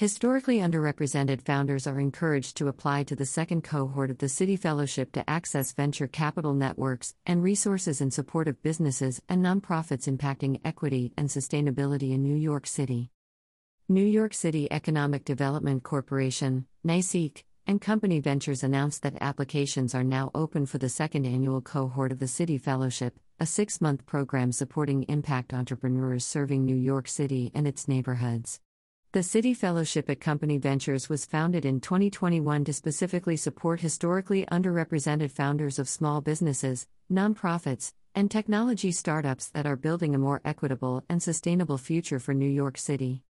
Historically underrepresented founders are encouraged to apply to the second cohort of the City Fellowship to access venture capital networks and resources in support of businesses and nonprofits impacting equity and sustainability in New York City. New York City Economic Development Corporation, NYCEC, and Company Ventures announced that applications are now open for the second annual cohort of the City Fellowship, a six month program supporting impact entrepreneurs serving New York City and its neighborhoods. The City Fellowship at Company Ventures was founded in 2021 to specifically support historically underrepresented founders of small businesses, nonprofits, and technology startups that are building a more equitable and sustainable future for New York City.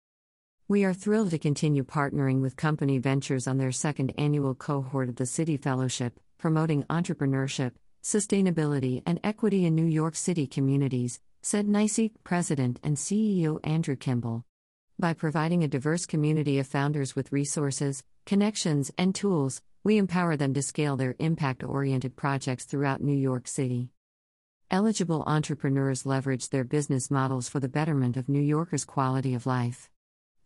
We are thrilled to continue partnering with Company Ventures on their second annual cohort of the City Fellowship, promoting entrepreneurship, sustainability, and equity in New York City communities, said NYCEC President and CEO Andrew Kimball. By providing a diverse community of founders with resources, connections, and tools, we empower them to scale their impact oriented projects throughout New York City. Eligible entrepreneurs leverage their business models for the betterment of New Yorkers' quality of life.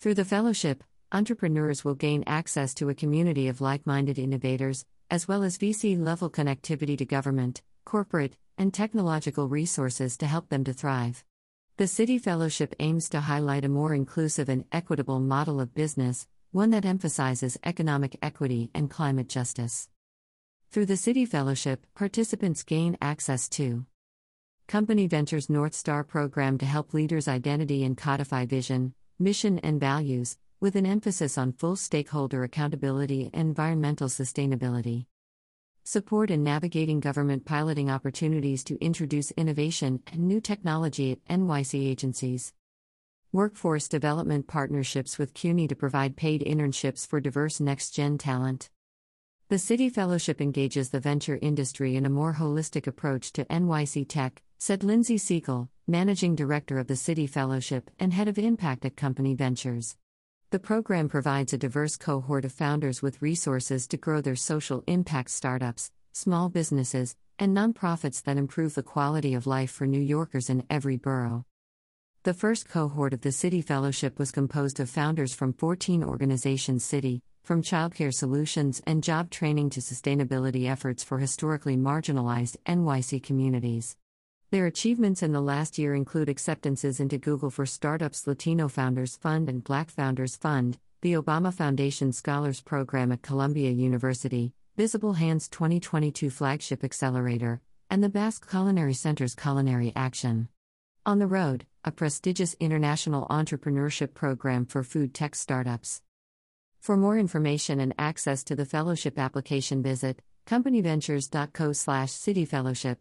Through the fellowship, entrepreneurs will gain access to a community of like minded innovators, as well as VC level connectivity to government, corporate, and technological resources to help them to thrive. The City Fellowship aims to highlight a more inclusive and equitable model of business, one that emphasizes economic equity and climate justice. Through the City Fellowship, participants gain access to Company Ventures North Star program to help leaders identity and codify vision, mission, and values, with an emphasis on full stakeholder accountability and environmental sustainability support in navigating government piloting opportunities to introduce innovation and new technology at NYC agencies. Workforce development partnerships with CUNY to provide paid internships for diverse next gen talent. The City Fellowship engages the venture industry in a more holistic approach to NYC tech, said Lindsay Siegel, Managing Director of the City Fellowship and Head of Impact at Company Ventures. The program provides a diverse cohort of founders with resources to grow their social impact startups, small businesses, and nonprofits that improve the quality of life for New Yorkers in every borough. The first cohort of the City Fellowship was composed of founders from 14 organizations City, from childcare solutions and job training to sustainability efforts for historically marginalized NYC communities. Their achievements in the last year include acceptances into Google for Startups Latino Founders Fund and Black Founders Fund, the Obama Foundation Scholars Program at Columbia University, Visible Hands 2022 Flagship Accelerator, and the Basque Culinary Center's Culinary Action. On the Road, a prestigious international entrepreneurship program for food tech startups. For more information and access to the fellowship application visit companyventures.co/cityfellowship.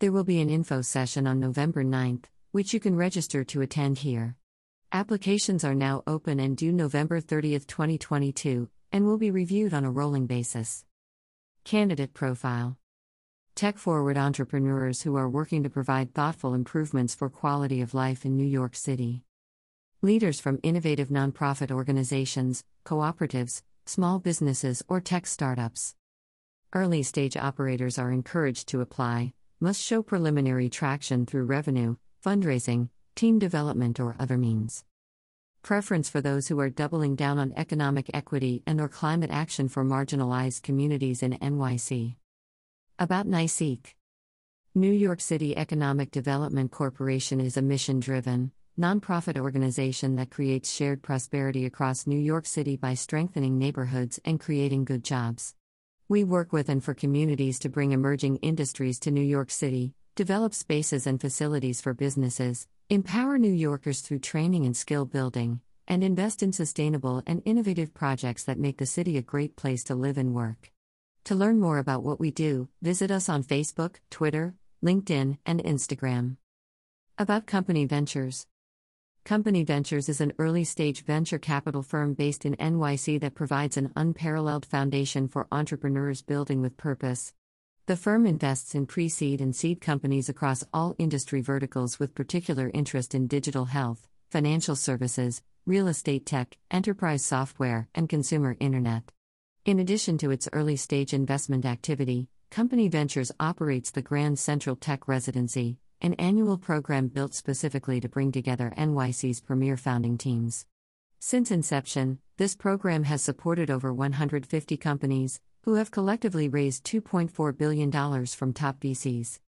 There will be an info session on November 9th, which you can register to attend here. Applications are now open and due November 30th, 2022, and will be reviewed on a rolling basis. Candidate Profile Tech forward entrepreneurs who are working to provide thoughtful improvements for quality of life in New York City. Leaders from innovative nonprofit organizations, cooperatives, small businesses, or tech startups. Early stage operators are encouraged to apply, must show preliminary traction through revenue, fundraising, team development or other means. Preference for those who are doubling down on economic equity and or climate action for marginalized communities in NYC. About NYCEC. New York City Economic Development Corporation is a mission-driven, nonprofit organization that creates shared prosperity across New York City by strengthening neighborhoods and creating good jobs. We work with and for communities to bring emerging industries to New York City, develop spaces and facilities for businesses, empower New Yorkers through training and skill building, and invest in sustainable and innovative projects that make the city a great place to live and work. To learn more about what we do, visit us on Facebook, Twitter, LinkedIn, and Instagram. About Company Ventures Company Ventures is an early stage venture capital firm based in NYC that provides an unparalleled foundation for entrepreneurs building with purpose. The firm invests in pre seed and seed companies across all industry verticals with particular interest in digital health, financial services, real estate tech, enterprise software, and consumer internet. In addition to its early stage investment activity, Company Ventures operates the Grand Central Tech Residency, an annual program built specifically to bring together NYC's premier founding teams. Since inception, this program has supported over 150 companies, who have collectively raised $2.4 billion from top VCs.